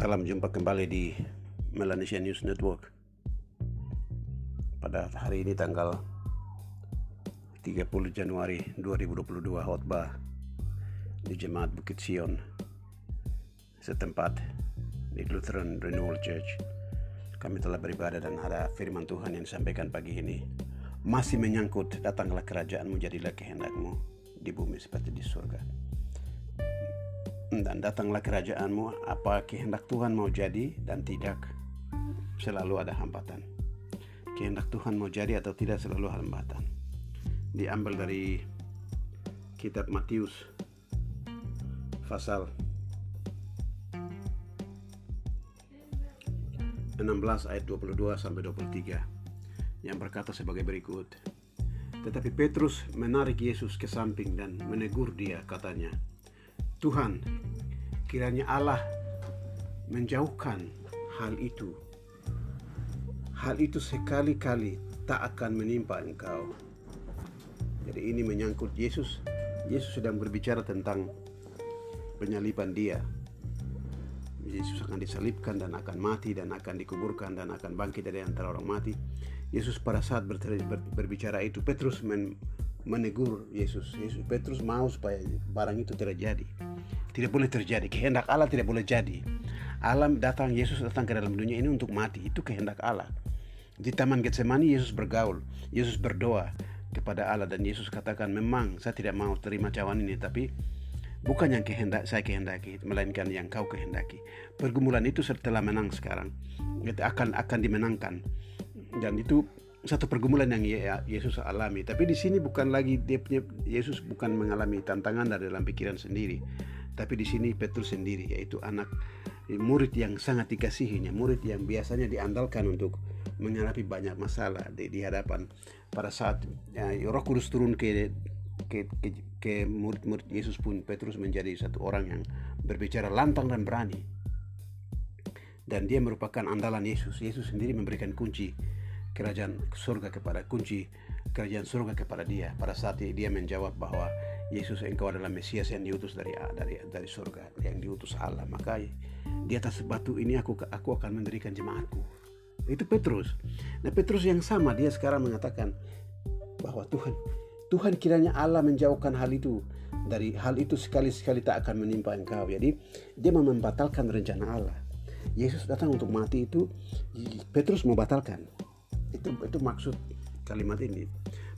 Salam jumpa kembali di Melanesia News Network. Pada hari ini tanggal 30 Januari 2022 khotbah di Jemaat Bukit Sion setempat di Lutheran Renewal Church. Kami telah beribadah dan ada firman Tuhan yang disampaikan pagi ini. Masih menyangkut datanglah kerajaanmu jadilah kehendakmu di bumi seperti di surga dan datanglah kerajaanmu apa kehendak Tuhan mau jadi dan tidak selalu ada hambatan. Kehendak Tuhan mau jadi atau tidak selalu hambatan. Diambil dari kitab Matius pasal 16 ayat 22 sampai 23 yang berkata sebagai berikut. Tetapi Petrus menarik Yesus ke samping dan menegur dia katanya Tuhan, kiranya Allah menjauhkan hal itu. Hal itu sekali-kali tak akan menimpa engkau. Jadi ini menyangkut Yesus. Yesus sedang berbicara tentang penyaliban dia. Yesus akan disalibkan dan akan mati dan akan dikuburkan dan akan bangkit dari antara orang mati. Yesus pada saat berbicara itu Petrus menegur Yesus. Yesus Petrus mau supaya barang itu terjadi. Tidak boleh terjadi. Kehendak Allah tidak boleh jadi. Alam datang Yesus datang ke dalam dunia ini untuk mati. Itu kehendak Allah. Di taman Getsemani Yesus bergaul. Yesus berdoa kepada Allah dan Yesus katakan memang saya tidak mau terima cawan ini tapi bukan yang kehendak saya kehendaki melainkan yang kau kehendaki pergumulan itu setelah menang sekarang akan akan dimenangkan dan itu satu pergumulan yang Yesus alami. Tapi di sini bukan lagi dia punya Yesus bukan mengalami tantangan dari dalam pikiran sendiri, tapi di sini Petrus sendiri yaitu anak murid yang sangat dikasihinya, murid yang biasanya diandalkan untuk menghadapi banyak masalah di, di hadapan pada saat ya, Roh Kudus turun ke ke, ke, ke murid-murid Yesus pun Petrus menjadi satu orang yang berbicara lantang dan berani dan dia merupakan andalan Yesus. Yesus sendiri memberikan kunci kerajaan surga kepada kunci kerajaan surga kepada dia. Pada saat dia menjawab bahwa Yesus engkau adalah Mesias yang diutus dari dari dari surga yang diutus Allah. Maka di atas batu ini aku aku akan mendirikan jemaatku. Itu Petrus. Nah Petrus yang sama dia sekarang mengatakan bahwa Tuhan Tuhan kiranya Allah menjauhkan hal itu. Dari hal itu sekali-sekali tak akan menimpa engkau. Jadi dia membatalkan rencana Allah. Yesus datang untuk mati itu Petrus membatalkan itu itu maksud kalimat ini.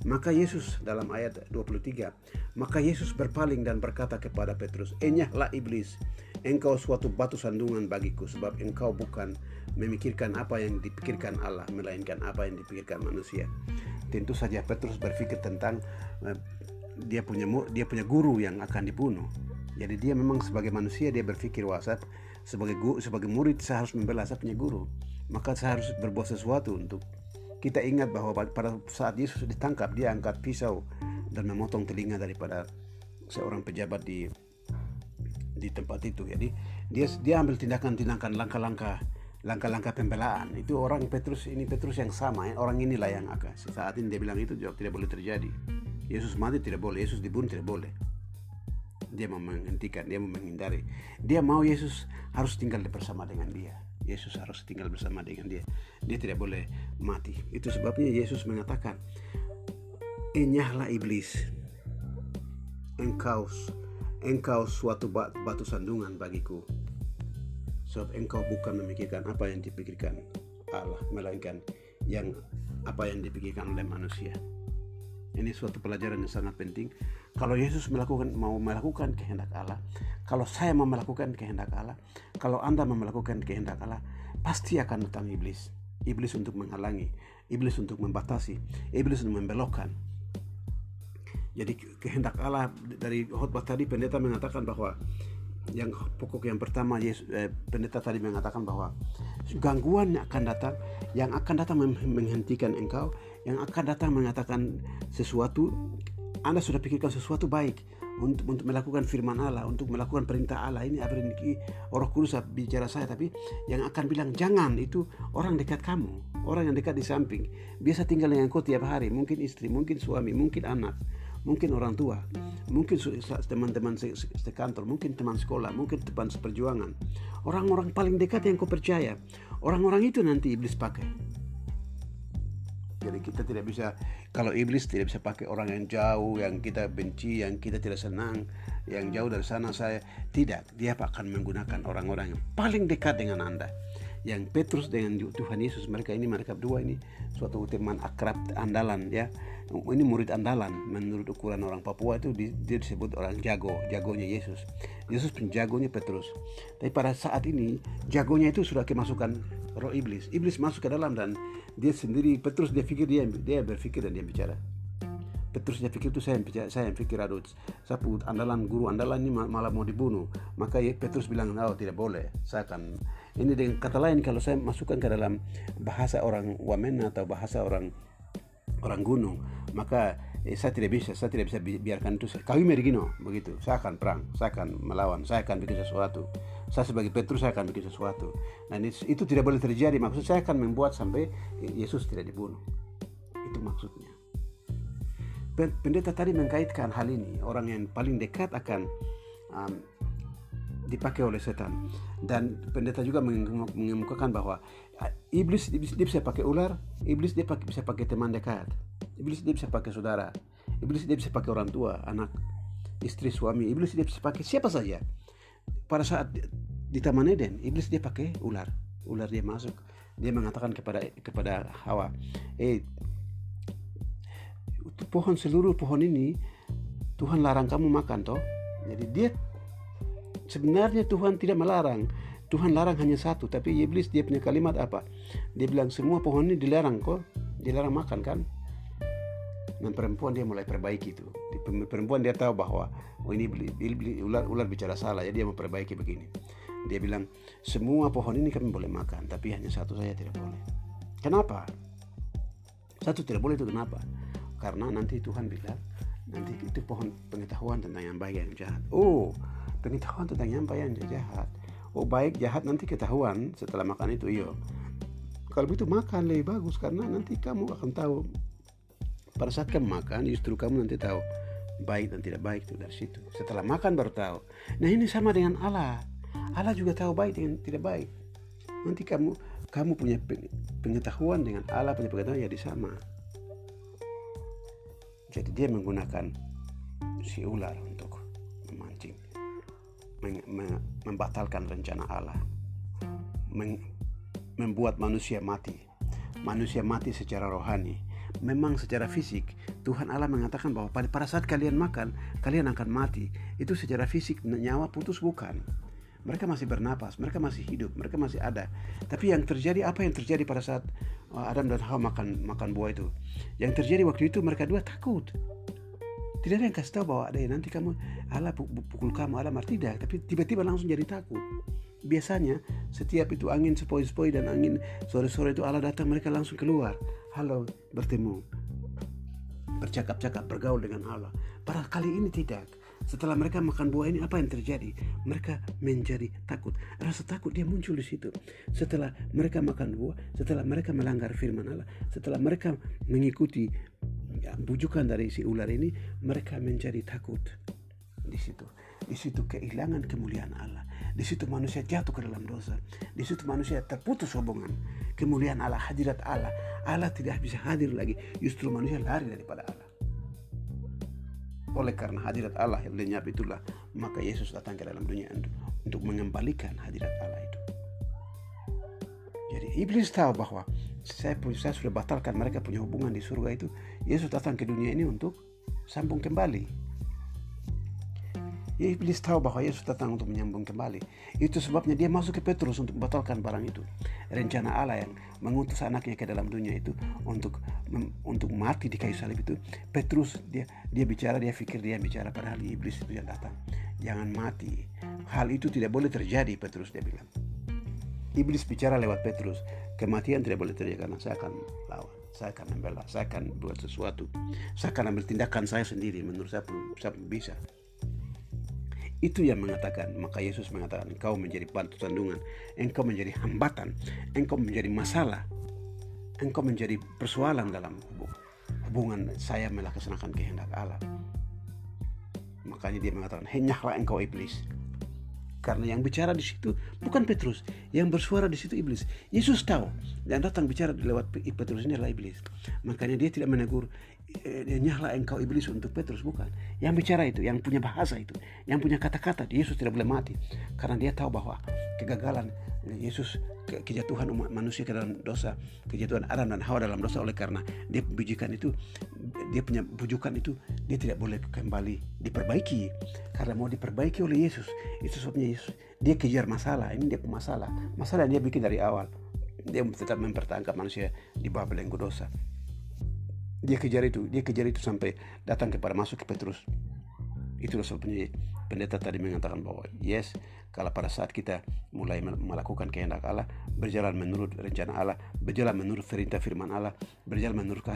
Maka Yesus dalam ayat 23, maka Yesus berpaling dan berkata kepada Petrus, "Enyahlah iblis, engkau suatu batu sandungan bagiku sebab engkau bukan memikirkan apa yang dipikirkan Allah melainkan apa yang dipikirkan manusia." Tentu saja Petrus berpikir tentang uh, dia punya dia punya guru yang akan dibunuh. Jadi dia memang sebagai manusia dia berpikir wah sebagai sebagai murid saya harus membela saya punya guru. Maka saya harus berbuat sesuatu untuk kita ingat bahwa pada saat Yesus ditangkap, dia angkat pisau dan memotong telinga daripada seorang pejabat di di tempat itu. Jadi dia dia ambil tindakan-tindakan langkah-langkah langkah-langkah pembelaan. Itu orang Petrus ini Petrus yang sama, ya. orang inilah yang akan saat ini dia bilang itu jawab tidak boleh terjadi. Yesus mati tidak boleh, Yesus dibunuh tidak boleh. Dia mau menghentikan, dia mau menghindari. Dia mau Yesus harus tinggal bersama dengan dia. Yesus harus tinggal bersama dengan dia. Dia tidak boleh mati. Itu sebabnya Yesus mengatakan, "Enyahlah iblis. Engkau engkau suatu batu sandungan bagiku. Sebab engkau bukan memikirkan apa yang dipikirkan Allah, melainkan yang apa yang dipikirkan oleh manusia." Ini suatu pelajaran yang sangat penting. Kalau Yesus melakukan mau melakukan kehendak Allah, kalau saya mau melakukan kehendak Allah, kalau Anda mau melakukan kehendak Allah, pasti akan datang iblis. Iblis untuk menghalangi, iblis untuk membatasi, iblis untuk membelokkan. Jadi kehendak Allah dari khotbah tadi pendeta mengatakan bahwa yang pokok yang pertama Yesus, eh, pendeta tadi mengatakan bahwa gangguan yang akan datang yang akan datang menghentikan engkau yang akan datang mengatakan sesuatu anda sudah pikirkan sesuatu baik untuk untuk melakukan firman Allah untuk melakukan perintah Allah. Ini ini? Roh Kudus bicara saya tapi yang akan bilang jangan itu orang dekat kamu orang yang dekat di samping. Biasa tinggal dengan kau tiap hari. Mungkin istri mungkin suami mungkin anak mungkin orang tua, mungkin teman-teman sekantor, mungkin teman sekolah, mungkin teman seperjuangan. Orang-orang paling dekat yang kau percaya, orang-orang itu nanti iblis pakai. Jadi kita tidak bisa kalau iblis tidak bisa pakai orang yang jauh, yang kita benci, yang kita tidak senang, yang jauh dari sana saya tidak. Dia akan menggunakan orang-orang yang paling dekat dengan Anda yang Petrus dengan Tuhan Yesus mereka ini mereka berdua ini suatu teman akrab andalan ya ini murid andalan. Menurut ukuran orang Papua itu dia disebut orang jago. Jagonya Yesus. Yesus penjagonya Petrus. Tapi pada saat ini jagonya itu sudah kemasukan roh iblis. Iblis masuk ke dalam dan dia sendiri Petrus dia pikir dia dia berpikir dan dia bicara. Petrus dia pikir itu saya yang pikir, saya yang pikir aduh sapu andalan guru andalan ini malah mau dibunuh. Maka Petrus bilang oh tidak boleh. Saya akan ini dengan kata lain kalau saya masukkan ke dalam bahasa orang Wamena atau bahasa orang orang gunung maka eh, saya tidak bisa saya tidak bisa biarkan itu kami merigino begitu. Saya akan perang saya akan melawan saya akan bikin sesuatu. Saya sebagai Petrus saya akan bikin sesuatu. Nah itu tidak boleh terjadi. Maksud saya akan membuat sampai Yesus tidak dibunuh. Itu maksudnya. Pendeta tadi mengkaitkan hal ini. Orang yang paling dekat akan um, dipakai oleh setan dan pendeta juga mengemukakan bahwa uh, iblis dia bisa pakai ular iblis dia bisa pakai teman dekat iblis dia bisa pakai saudara iblis dia bisa pakai orang tua anak istri suami iblis dia bisa pakai siapa saja pada saat di taman Eden iblis dia pakai ular ular dia masuk dia mengatakan kepada kepada Hawa eh pohon seluruh pohon ini Tuhan larang kamu makan toh. Jadi dia sebenarnya Tuhan tidak melarang. Tuhan larang hanya satu, tapi iblis dia punya kalimat apa? Dia bilang semua pohon ini dilarang kok, dilarang makan kan? Dan perempuan dia mulai perbaiki itu. Perempuan dia tahu bahwa oh ini ular ular bicara salah, jadi dia mau perbaiki begini. Dia bilang semua pohon ini kami boleh makan, tapi hanya satu saja tidak boleh. Kenapa? Satu tidak boleh itu kenapa? karena nanti Tuhan bilang nanti itu pohon pengetahuan tentang yang baik dan jahat oh pengetahuan tentang yang dan jahat? Oh baik jahat nanti ketahuan setelah makan itu iyo kalau begitu makan lebih bagus karena nanti kamu akan tahu. Pada saat kamu makan justru kamu nanti tahu baik dan tidak baik itu dari situ. Setelah makan baru tahu. Nah ini sama dengan Allah. Allah juga tahu baik dan tidak baik. Nanti kamu kamu punya pengetahuan dengan Allah punya pengetahuan ya di sama. Jadi dia menggunakan si ular untuk membatalkan rencana Allah, membuat manusia mati. Manusia mati secara rohani. Memang secara fisik Tuhan Allah mengatakan bahwa pada saat kalian makan, kalian akan mati. Itu secara fisik nyawa putus bukan mereka masih bernapas, mereka masih hidup, mereka masih ada. Tapi yang terjadi apa yang terjadi pada saat uh, Adam dan Hawa makan makan buah itu? Yang terjadi waktu itu mereka dua takut. Tidak ada yang kasih tahu bahwa ada yang nanti kamu Allah pukul kamu, Allah marah tidak, tapi tiba-tiba langsung jadi takut. Biasanya setiap itu angin sepoi-sepoi dan angin sore-sore itu Allah datang mereka langsung keluar. Halo, bertemu. Bercakap-cakap, bergaul dengan Allah. Pada kali ini tidak setelah mereka makan buah ini apa yang terjadi? Mereka menjadi takut. Rasa takut dia muncul di situ. Setelah mereka makan buah, setelah mereka melanggar firman Allah, setelah mereka mengikuti bujukan dari si ular ini, mereka menjadi takut. Di situ, di situ kehilangan kemuliaan Allah. Di situ manusia jatuh ke dalam dosa. Di situ manusia terputus hubungan. Kemuliaan Allah, hadirat Allah. Allah tidak bisa hadir lagi. Justru manusia lari daripada Allah. Oleh karena hadirat Allah yang lenyap itulah maka Yesus datang ke dalam dunia untuk mengembalikan hadirat Allah itu. Jadi iblis tahu bahwa saya, saya sudah batalkan mereka punya hubungan di surga itu. Yesus datang ke dunia ini untuk sambung kembali Ya, iblis tahu bahwa Yesus datang untuk menyambung kembali. Itu sebabnya dia masuk ke Petrus untuk membatalkan barang itu. Rencana Allah yang mengutus anaknya ke dalam dunia itu untuk untuk mati di kayu salib itu. Petrus dia dia bicara, dia pikir dia bicara padahal iblis itu yang datang. Jangan mati. Hal itu tidak boleh terjadi, Petrus dia bilang. Iblis bicara lewat Petrus. Kematian tidak boleh terjadi karena saya akan lawan. Saya akan membela, saya akan buat sesuatu. Saya akan ambil tindakan saya sendiri. Menurut saya belum, saya bisa. Itu yang mengatakan, maka Yesus mengatakan, engkau menjadi batu sandungan, engkau menjadi hambatan, engkau menjadi masalah, engkau menjadi persoalan dalam hubungan saya melaksanakan kehendak Allah. Makanya dia mengatakan, "Henyahlah engkau iblis." Karena yang bicara di situ bukan Petrus, yang bersuara di situ iblis. Yesus tahu dan datang bicara lewat Petrus ini adalah iblis. Makanya dia tidak menegur, eh, nyahlah engkau iblis untuk Petrus bukan. Yang bicara itu, yang punya bahasa itu, yang punya kata-kata, Yesus tidak boleh mati karena dia tahu bahwa kegagalan Yesus ke, kejatuhan umat manusia ke dalam dosa, kejatuhan Adam dan Hawa dalam dosa oleh karena dia bujukan itu, dia punya bujukan itu, dia tidak boleh kembali diperbaiki karena mau diperbaiki oleh Yesus. Itu sebabnya Yesus dia kejar masalah. Ini dia masalah, masalah dia bikin dari awal. Dia tetap mempertahankan manusia di bawah belenggu dosa. Dia kejar itu, dia kejar itu sampai datang kepada masuk ke Petrus. Itulah sebabnya pendeta tadi mengatakan bahwa yes, kalau pada saat kita mulai melakukan kehendak Allah, berjalan menurut rencana Allah, berjalan menurut perintah firman Allah, berjalan menurut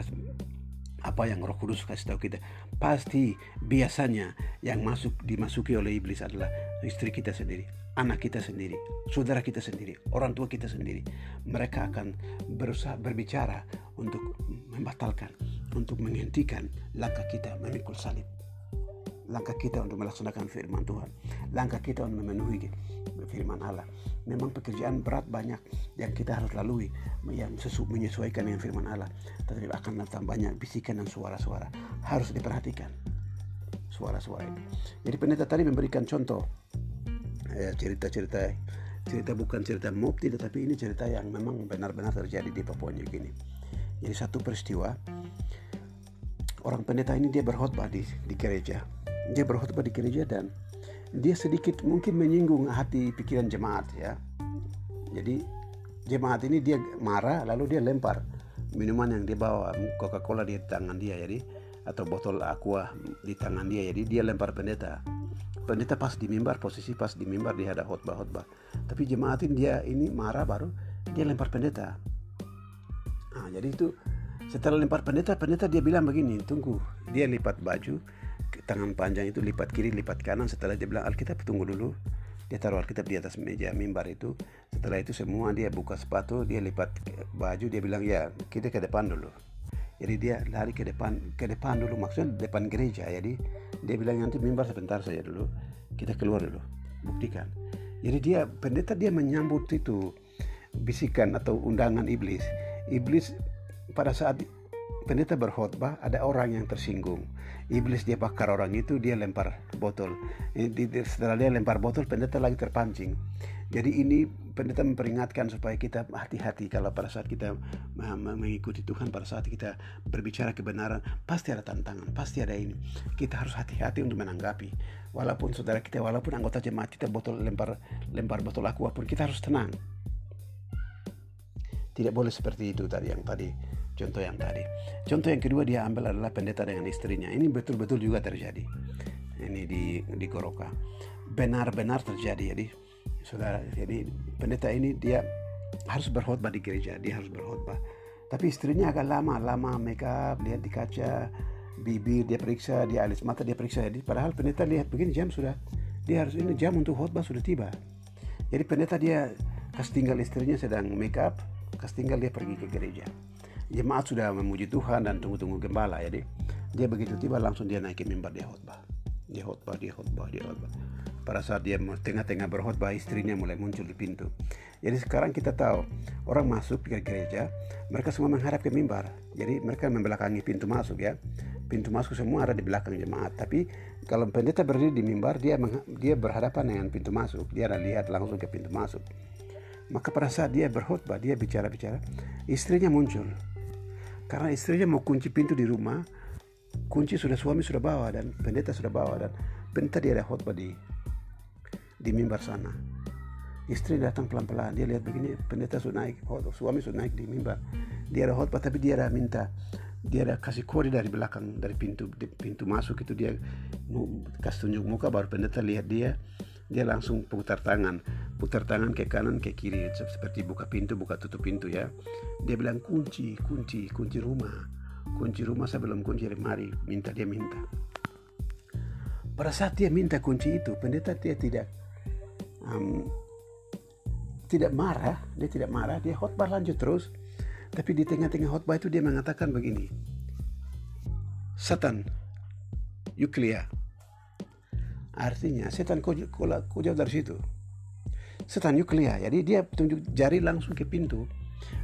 apa yang Roh Kudus kasih tahu kita, pasti biasanya yang masuk dimasuki oleh iblis adalah istri kita sendiri, anak kita sendiri, saudara kita sendiri, orang tua kita sendiri. Mereka akan berusaha berbicara untuk membatalkan, untuk menghentikan langkah kita memikul salib langkah kita untuk melaksanakan firman Tuhan, langkah kita untuk memenuhi firman Allah. Memang pekerjaan berat banyak yang kita harus lalui, yang menyesuaikan dengan firman Allah. Tetapi akan datang banyak bisikan dan suara-suara. Harus diperhatikan suara-suara itu. Jadi pendeta tadi memberikan contoh eh, cerita-cerita cerita bukan cerita mukti tetapi ini cerita yang memang benar-benar terjadi di Papua New Guinea. Jadi satu peristiwa orang pendeta ini dia berkhotbah di, di gereja dia berkhutbah di gereja dan dia sedikit mungkin menyinggung hati pikiran jemaat ya. Jadi jemaat ini dia marah lalu dia lempar minuman yang dia bawa Coca-Cola di tangan dia jadi atau botol aqua di tangan dia jadi dia lempar pendeta. Pendeta pas di mimbar posisi pas di mimbar dia ada khotbah-khotbah. Tapi jemaat ini dia ini marah baru dia lempar pendeta. Nah, jadi itu setelah lempar pendeta, pendeta dia bilang begini, tunggu, dia lipat baju, tangan panjang itu lipat kiri lipat kanan. Setelah dia bilang Alkitab tunggu dulu. Dia taruh Alkitab di atas meja mimbar itu. Setelah itu semua dia buka sepatu dia lipat baju dia bilang ya kita ke depan dulu. Jadi dia lari ke depan ke depan dulu. Maksudnya depan gereja. Jadi dia bilang nanti mimbar sebentar saja dulu. Kita keluar dulu. Buktikan. Jadi dia pendeta dia menyambut itu bisikan atau undangan iblis. Iblis pada saat pendeta berkhotbah ada orang yang tersinggung. Iblis dia bakar orang itu dia lempar botol. Setelah dia lempar botol pendeta lagi terpancing. Jadi ini pendeta memperingatkan supaya kita hati-hati kalau pada saat kita mengikuti Tuhan pada saat kita berbicara kebenaran pasti ada tantangan pasti ada ini. Kita harus hati-hati untuk menanggapi. Walaupun saudara kita walaupun anggota jemaat kita botol lempar lempar botol aqua pun kita harus tenang. Tidak boleh seperti itu tadi yang tadi Contoh yang tadi. Contoh yang kedua dia ambil adalah pendeta dengan istrinya. Ini betul-betul juga terjadi. Ini di di Goroka. Benar-benar terjadi. Jadi saudara, jadi pendeta ini dia harus berkhotbah di gereja. Dia harus berkhotbah. Tapi istrinya agak lama, lama make up, lihat di kaca, bibir dia periksa, dia alis mata dia periksa. Jadi padahal pendeta lihat begini jam sudah, dia harus ini jam untuk khotbah sudah tiba. Jadi pendeta dia kasih tinggal istrinya sedang make up, kasih tinggal dia pergi ke gereja jemaat sudah memuji Tuhan dan tunggu-tunggu gembala jadi dia begitu tiba langsung dia naik ke mimbar dia khotbah. Dia khotbah dia khotbah dia khotbah. Pada saat dia tengah-tengah berkhotbah istrinya mulai muncul di pintu. Jadi sekarang kita tahu orang masuk ke gereja mereka semua menghadap ke mimbar. Jadi mereka membelakangi pintu masuk ya. Pintu masuk semua ada di belakang jemaat. Tapi kalau pendeta berdiri di mimbar dia dia berhadapan dengan pintu masuk. Dia ada lihat langsung ke pintu masuk. Maka pada saat dia berkhotbah dia bicara-bicara istrinya muncul karena istrinya mau kunci pintu di rumah, kunci sudah suami sudah bawa dan pendeta sudah bawa dan pendeta dia ada khotbah di di mimbar sana. Istri datang pelan-pelan, dia lihat begini, pendeta sudah naik, oh, suami sudah naik di mimbar. Dia ada khotbah tapi dia ada minta, dia ada kasih kode dari belakang dari pintu pintu masuk itu dia kasih tunjuk muka baru pendeta lihat dia, dia langsung putar tangan. Putar tangan ke kanan ke kiri. Seperti buka pintu buka tutup pintu ya. Dia bilang kunci kunci kunci rumah. Kunci rumah sebelum kunci lemari. Minta dia minta. Pada saat dia minta kunci itu pendeta dia tidak um, tidak marah. Dia tidak marah. Dia khotbah lanjut terus. Tapi di tengah-tengah khotbah itu dia mengatakan begini. Satan Yuklia artinya setan kau, kau, kau jauh dari situ. Setan Yuklia jadi dia tunjuk jari langsung ke pintu.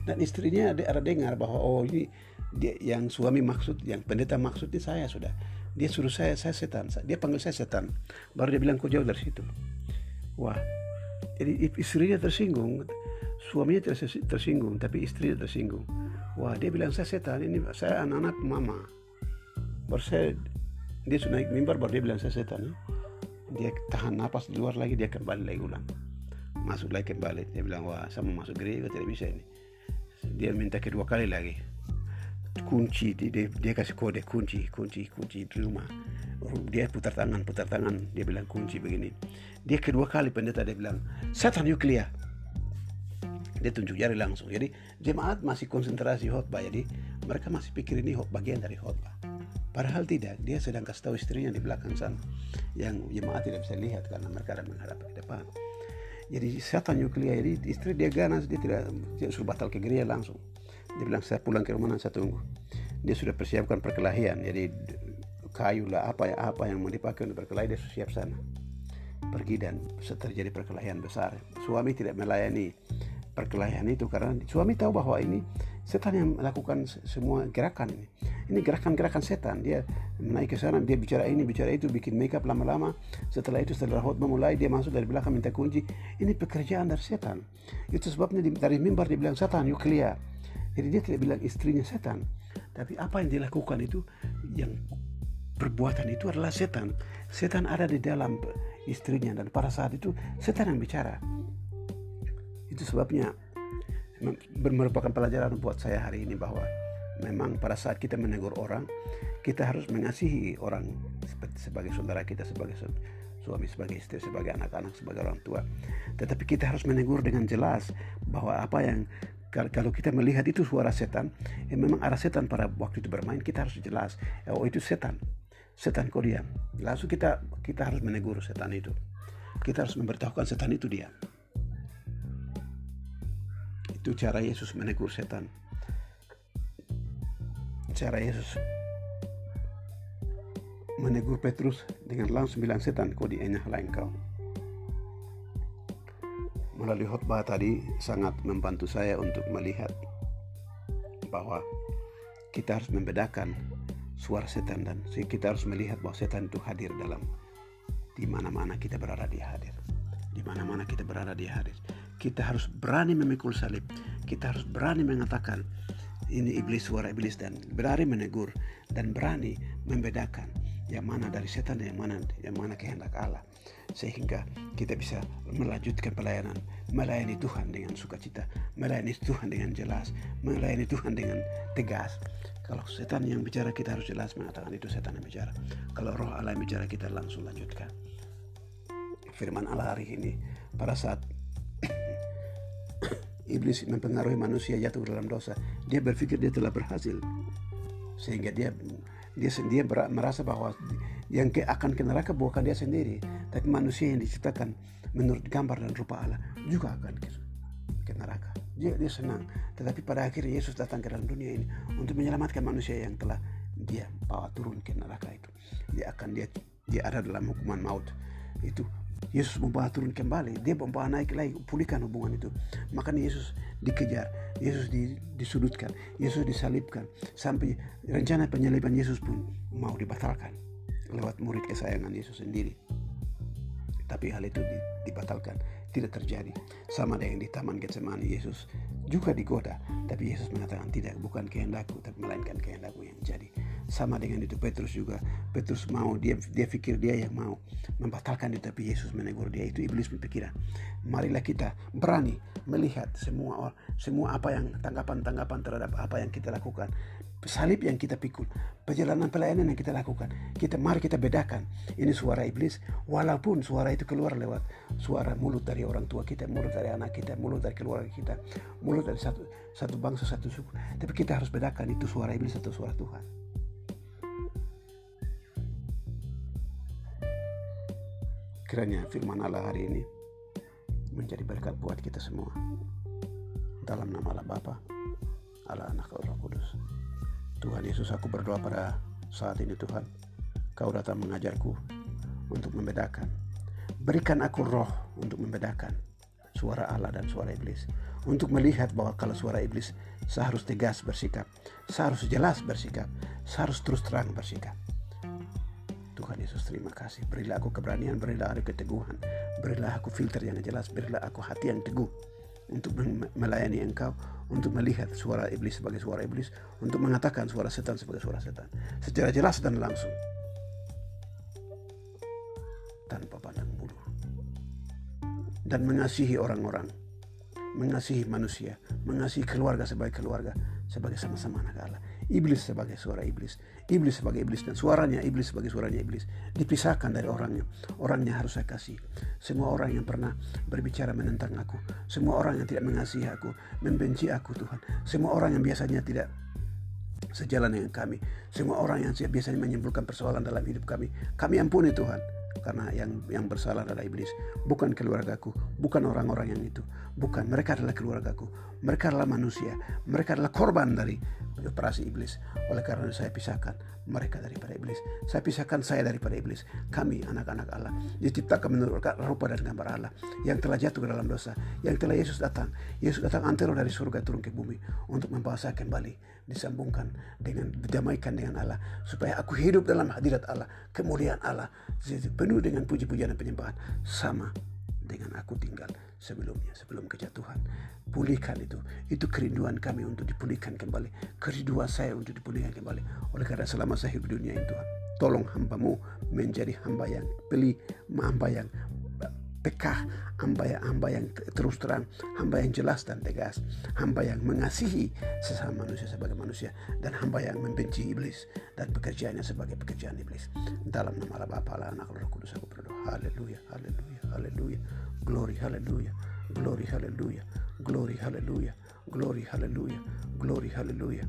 Dan istrinya ada, dengar bahwa oh ini dia, yang suami maksud yang pendeta maksud ini saya sudah. Dia suruh saya saya setan. Dia panggil saya setan. Baru dia bilang kau jauh dari situ. Wah. Jadi istrinya tersinggung suaminya tersinggung tapi istrinya tersinggung. Wah dia bilang saya setan ini saya anak-anak mama. Baru saya dia sudah naik mimbar baru dia bilang saya setan. ya. Dia tahan napas di luar lagi dia kembali lagi ulang. Masuk lagi kembali. Dia bilang wah saya mau masuk gereja tidak bisa ini. Dia minta kedua kali lagi. Kunci dia, dia kasih kode kunci kunci kunci di rumah. Dia putar tangan putar tangan. Dia bilang kunci begini. Dia kedua kali pendeta dia bilang setan nuklia dia tunjuk jari langsung. Jadi jemaat masih konsentrasi khotbah. Jadi mereka masih pikir ini bagian dari khotbah Padahal tidak, dia sedang kasih tahu istrinya di belakang sana yang jemaat tidak bisa lihat karena mereka ada menghadap ke depan. Jadi setan nuklia jadi istri dia ganas dia tidak dia suruh batal ke gereja langsung. Dia bilang saya pulang ke rumah nanti saya tunggu. Dia sudah persiapkan perkelahian jadi kayu lah apa ya apa yang mau dipakai untuk berkelahi dia sudah siap sana. Pergi dan terjadi perkelahian besar. Suami tidak melayani perkelahian itu karena suami tahu bahwa ini setan yang melakukan semua gerakan ini. Ini gerakan-gerakan setan. Dia menaik ke sana dia bicara ini bicara itu bikin makeup lama-lama. Setelah itu setelah khutbah mulai dia masuk dari belakang minta kunci. Ini pekerjaan dari setan. Itu sebabnya dari mimbar dia bilang setan yuk keluar jadi dia tidak bilang istrinya setan. Tapi apa yang dilakukan itu yang perbuatan itu adalah setan. Setan ada di dalam istrinya dan pada saat itu setan yang bicara. Itu sebabnya merupakan pelajaran buat saya hari ini bahwa memang pada saat kita menegur orang kita harus mengasihi orang sebagai saudara kita sebagai suami sebagai istri sebagai anak-anak sebagai orang tua. Tetapi kita harus menegur dengan jelas bahwa apa yang kalau kita melihat itu suara setan ya memang arah setan pada waktu itu bermain kita harus jelas oh itu setan. Setan kau diam. Langsung kita kita harus menegur setan itu. Kita harus memberitahukan setan itu diam itu cara Yesus menegur setan. Cara Yesus menegur Petrus dengan langsung bilang setan kau dienyah lain kau melalui khotbah tadi sangat membantu saya untuk melihat bahwa kita harus membedakan suara setan dan kita harus melihat bahwa setan itu hadir dalam di mana-mana kita berada dia hadir. Di mana-mana kita berada dia hadir kita harus berani memikul salib. Kita harus berani mengatakan ini iblis suara iblis dan berani menegur dan berani membedakan yang mana dari setan yang mana yang mana kehendak Allah. Sehingga kita bisa melanjutkan pelayanan. Melayani Tuhan dengan sukacita. Melayani Tuhan dengan jelas. Melayani Tuhan dengan tegas. Kalau setan yang bicara kita harus jelas mengatakan itu setan yang bicara. Kalau roh Allah yang bicara kita langsung lanjutkan. Firman Allah hari ini pada saat iblis mempengaruhi manusia jatuh dalam dosa. Dia berpikir dia telah berhasil. Sehingga dia dia dia merasa bahwa yang ke, akan ke neraka bukan dia sendiri tapi manusia yang diciptakan menurut gambar dan rupa Allah juga akan ke, ke neraka. Dia dia senang. Tetapi pada akhirnya Yesus datang ke dalam dunia ini untuk menyelamatkan manusia yang telah dia bawa turun ke neraka itu. Dia akan dia dia ada dalam hukuman maut itu Yesus membawa turun kembali. Dia membawa naik lagi pulihkan hubungan itu. Makanya Yesus dikejar Yesus disudutkan Yesus disalibkan sampai rencana penyaliban Yesus pun mau dibatalkan lewat murid kesayangan Yesus sendiri. Tapi hal itu dibatalkan tidak terjadi. Sama dengan di taman Getsemani Yesus juga digoda tapi Yesus mengatakan tidak bukan kehendakku tapi melainkan kehendakmu yang jadi sama dengan itu Petrus juga. Petrus mau dia dia pikir dia yang mau membatalkan itu tapi Yesus menegur dia. Itu iblis berpikiran. Marilah kita berani melihat semua semua apa yang tanggapan-tanggapan terhadap apa yang kita lakukan. Salib yang kita pikul perjalanan pelayanan yang kita lakukan. Kita mari kita bedakan. Ini suara iblis walaupun suara itu keluar lewat suara mulut dari orang tua kita mulut dari anak kita mulut dari keluarga kita mulut dari satu satu bangsa satu suku. Tapi kita harus bedakan itu suara iblis atau suara Tuhan Kiranya firman Allah hari ini menjadi berkat buat kita semua. Dalam nama Allah Bapa, Allah Anak, Allah Kudus. Tuhan Yesus aku berdoa pada saat ini Tuhan, Kau datang mengajarku untuk membedakan. Berikan aku roh untuk membedakan suara Allah dan suara iblis. Untuk melihat bahwa kalau suara iblis, saya harus tegas bersikap, saya harus jelas bersikap, saya harus terus terang bersikap. Tuhan Yesus terima kasih. Berilah aku keberanian, berilah aku keteguhan, berilah aku filter yang jelas, berilah aku hati yang teguh untuk melayani engkau, untuk melihat suara iblis sebagai suara iblis, untuk mengatakan suara setan sebagai suara setan. Secara jelas dan langsung. Tanpa pandang bulu. Dan mengasihi orang-orang. Mengasihi manusia. Mengasihi keluarga sebagai keluarga. Sebagai sama-sama anak Allah Iblis sebagai suara iblis, iblis sebagai iblis dan suaranya iblis sebagai suaranya iblis. Dipisahkan dari orangnya. Orangnya harus saya kasih. Semua orang yang pernah berbicara menentang aku, semua orang yang tidak mengasihi aku, membenci aku Tuhan, semua orang yang biasanya tidak sejalan dengan kami, semua orang yang biasanya menyimpulkan persoalan dalam hidup kami, kami ampuni Tuhan karena yang yang bersalah adalah iblis. Bukan keluargaku bukan orang-orang yang itu. Bukan mereka adalah keluargaku. Mereka adalah manusia. Mereka adalah korban dari operasi iblis. Oleh karena saya pisahkan mereka daripada iblis. Saya pisahkan saya daripada iblis. Kami anak-anak Allah. Diciptakan menurut rupa dan gambar Allah yang telah jatuh ke dalam dosa yang telah Yesus datang. Yesus datang antero dari surga turun ke bumi untuk membawa saya kembali disambungkan dengan didamaikan dengan Allah. Supaya aku hidup dalam hadirat Allah kemuliaan Allah. Penuh dengan puji-pujian dan penyembahan. Sama dengan aku tinggal sebelumnya sebelum kejatuhan. Pulihkan itu. Itu kerinduan kami untuk dipulihkan kembali. Kerinduan saya untuk dipulihkan kembali. Oleh karena selama saya hidup di dunia itu tolong hambamu menjadi hamba yang beli hamba yang pekah, hamba yang, hamba yang terus terang, hamba yang jelas dan tegas, hamba yang mengasihi sesama manusia sebagai manusia, dan hamba yang membenci iblis dan pekerjaannya sebagai pekerjaan iblis. Dalam nama Allah Bapa, Allah, Anak, Roh Kudus aku berdoa. Haleluya, haleluya, haleluya. Glory, haleluya. Glory, haleluya. Glory, haleluya. Glory, haleluya. Glory, haleluya.